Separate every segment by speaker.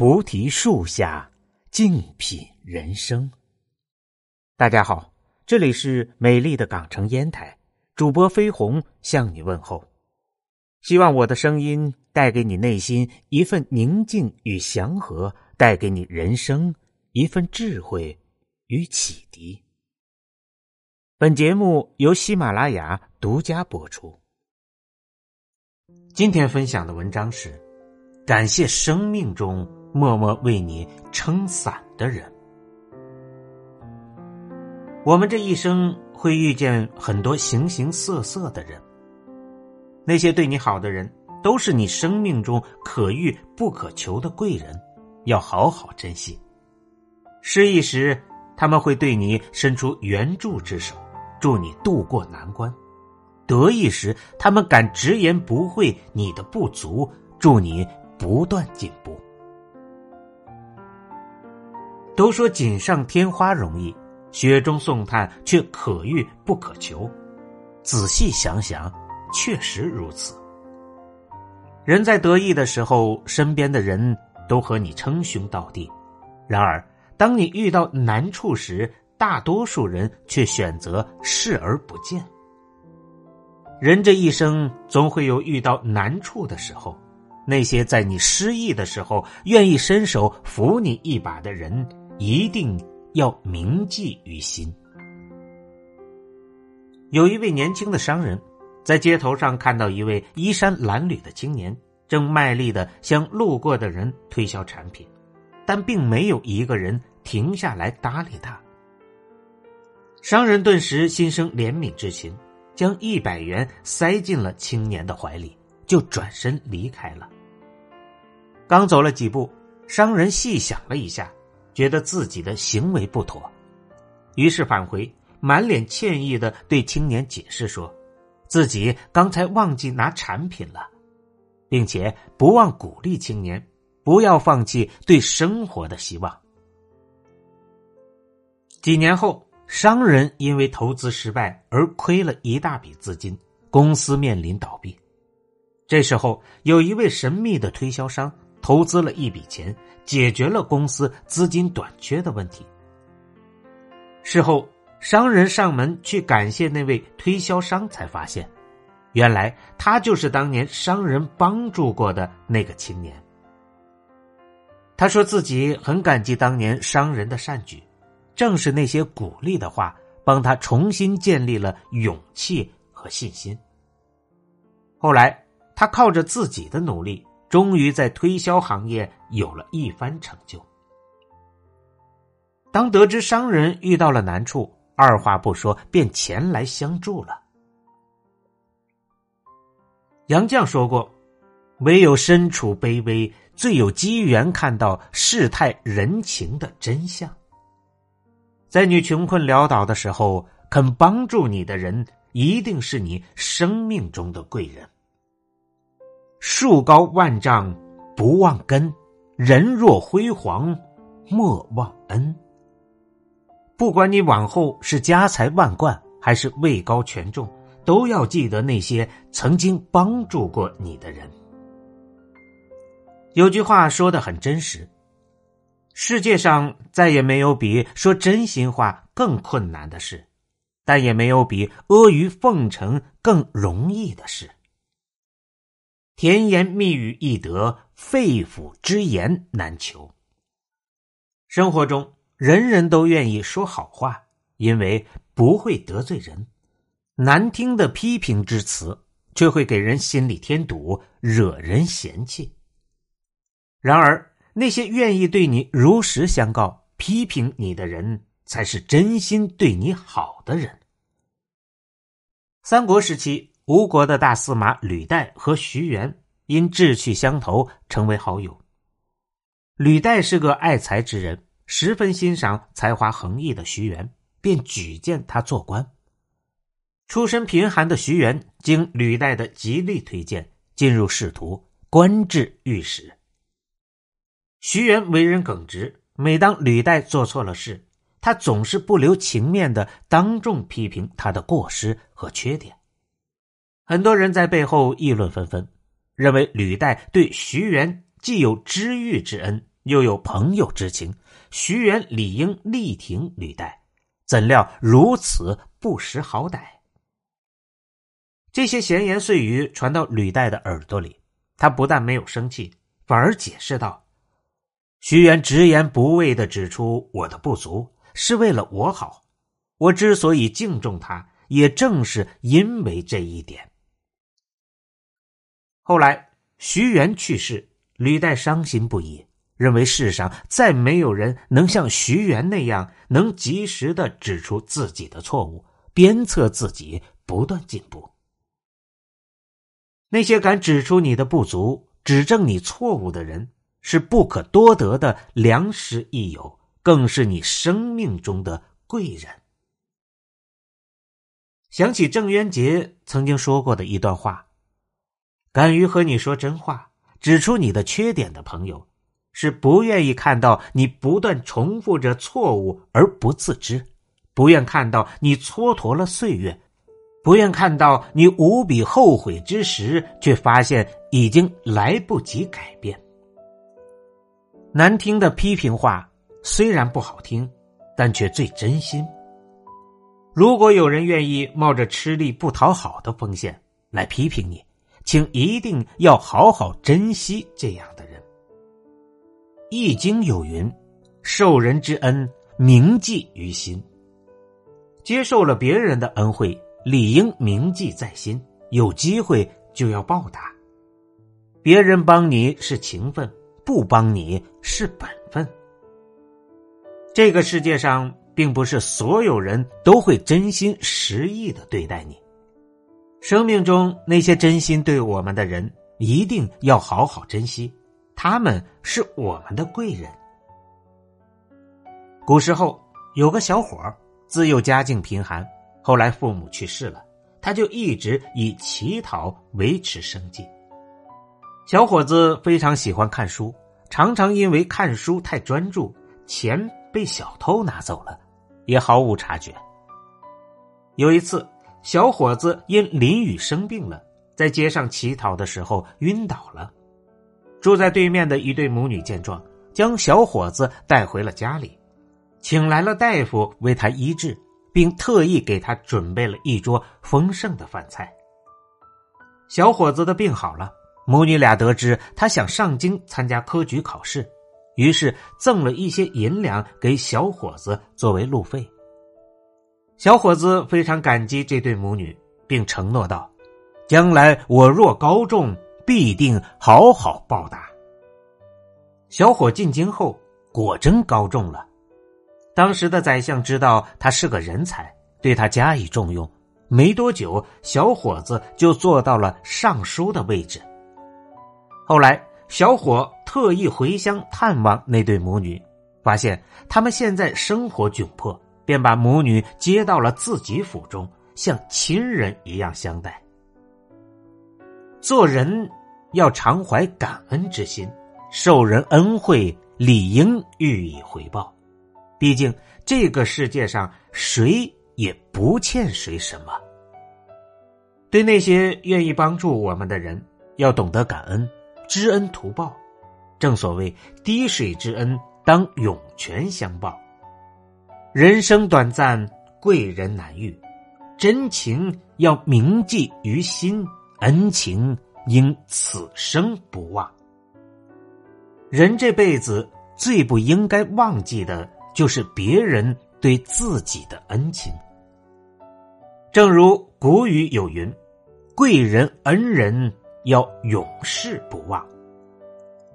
Speaker 1: 菩提树下，静品人生。大家好，这里是美丽的港城烟台，主播飞鸿向你问候。希望我的声音带给你内心一份宁静与祥和，带给你人生一份智慧与启迪。本节目由喜马拉雅独家播出。今天分享的文章是：感谢生命中默默为你撑伞的人。我们这一生会遇见很多形形色色的人，那些对你好的人，都是你生命中可遇不可求的贵人，要好好珍惜。失意时，他们会对你伸出援助之手，助你渡过难关。得意时，他们敢直言不讳你的不足，助你不断进步。都说锦上添花容易，雪中送炭却可遇不可求。仔细想想，确实如此。人在得意的时候，身边的人都和你称兄道弟；然而，当你遇到难处时，大多数人却选择视而不见。人这一生总会有遇到难处的时候，那些在你失意的时候愿意伸手扶你一把的人，一定要铭记于心。有一位年轻的商人，在街头上看到一位衣衫褴褛的青年，正卖力的向路过的人推销产品，但并没有一个人停下来搭理他。商人顿时心生怜悯之情。将一百元塞进了青年的怀里，就转身离开了。刚走了几步，商人细想了一下，觉得自己的行为不妥，于是返回，满脸歉意的对青年解释说：“自己刚才忘记拿产品了，并且不忘鼓励青年不要放弃对生活的希望。”几年后。商人因为投资失败而亏了一大笔资金，公司面临倒闭。这时候，有一位神秘的推销商投资了一笔钱，解决了公司资金短缺的问题。事后，商人上门去感谢那位推销商，才发现，原来他就是当年商人帮助过的那个青年。他说自己很感激当年商人的善举。正是那些鼓励的话，帮他重新建立了勇气和信心。后来，他靠着自己的努力，终于在推销行业有了一番成就。当得知商人遇到了难处，二话不说便前来相助了。杨绛说过：“唯有身处卑微，最有机缘看到世态人情的真相。”在你穷困潦倒的时候，肯帮助你的人，一定是你生命中的贵人。树高万丈不忘根，人若辉煌莫忘恩。不管你往后是家财万贯，还是位高权重，都要记得那些曾经帮助过你的人。有句话说的很真实。世界上再也没有比说真心话更困难的事，但也没有比阿谀奉承更容易的事。甜言蜜语易得，肺腑之言难求。生活中，人人都愿意说好话，因为不会得罪人；难听的批评之词，却会给人心里添堵，惹人嫌弃。然而，那些愿意对你如实相告、批评你的人，才是真心对你好的人。三国时期，吴国的大司马吕岱和徐元因志趣相投，成为好友。吕岱是个爱才之人，十分欣赏才华横溢的徐元，便举荐他做官。出身贫寒的徐元，经吕岱的极力推荐，进入仕途，官至御史。徐元为人耿直，每当吕岱做错了事，他总是不留情面的当众批评他的过失和缺点。很多人在背后议论纷纷，认为吕岱对徐元既有知遇之恩，又有朋友之情，徐元理应力挺吕带，怎料如此不识好歹。这些闲言碎语传到吕带的耳朵里，他不但没有生气，反而解释道：“徐元直言不讳的指出我的不足，是为了我好。我之所以敬重他，也正是因为这一点。”后来徐元去世，吕带伤心不已，认为世上再没有人能像徐元那样，能及时的指出自己的错误，鞭策自己不断进步。那些敢指出你的不足、指正你错误的人，是不可多得的良师益友，更是你生命中的贵人。想起郑渊洁曾经说过的一段话：“敢于和你说真话、指出你的缺点的朋友，是不愿意看到你不断重复着错误而不自知，不愿看到你蹉跎了岁月。”不愿看到你无比后悔之时，却发现已经来不及改变。难听的批评话虽然不好听，但却最真心。如果有人愿意冒着吃力不讨好的风险来批评你，请一定要好好珍惜这样的人。《易经》有云：“受人之恩，铭记于心。”接受了别人的恩惠。理应铭记在心，有机会就要报答。别人帮你是情分，不帮你是本分。这个世界上，并不是所有人都会真心实意的对待你。生命中那些真心对我们的人，一定要好好珍惜，他们是我们的贵人。古时候有个小伙自幼家境贫寒。后来父母去世了，他就一直以乞讨维持生计。小伙子非常喜欢看书，常常因为看书太专注，钱被小偷拿走了，也毫无察觉。有一次，小伙子因淋雨生病了，在街上乞讨的时候晕倒了。住在对面的一对母女见状，将小伙子带回了家里，请来了大夫为他医治。并特意给他准备了一桌丰盛的饭菜。小伙子的病好了，母女俩得知他想上京参加科举考试，于是赠了一些银两给小伙子作为路费。小伙子非常感激这对母女，并承诺道：“将来我若高中，必定好好报答。”小伙进京后，果真高中了。当时的宰相知道他是个人才，对他加以重用。没多久，小伙子就做到了尚书的位置。后来，小伙特意回乡探望那对母女，发现他们现在生活窘迫，便把母女接到了自己府中，像亲人一样相待。做人要常怀感恩之心，受人恩惠理应予以回报。毕竟，这个世界上谁也不欠谁什么。对那些愿意帮助我们的人，要懂得感恩，知恩图报。正所谓“滴水之恩，当涌泉相报”。人生短暂，贵人难遇，真情要铭记于心，恩情应此生不忘。人这辈子最不应该忘记的。就是别人对自己的恩情。正如古语有云：“贵人恩人要永世不忘。”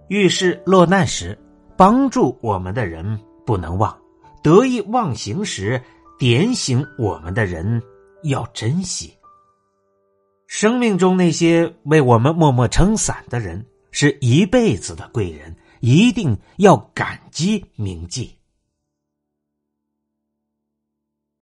Speaker 1: 遇事落难时，帮助我们的人不能忘；得意忘形时，点醒我们的人要珍惜。生命中那些为我们默默撑伞的人，是一辈子的贵人，一定要感激铭记。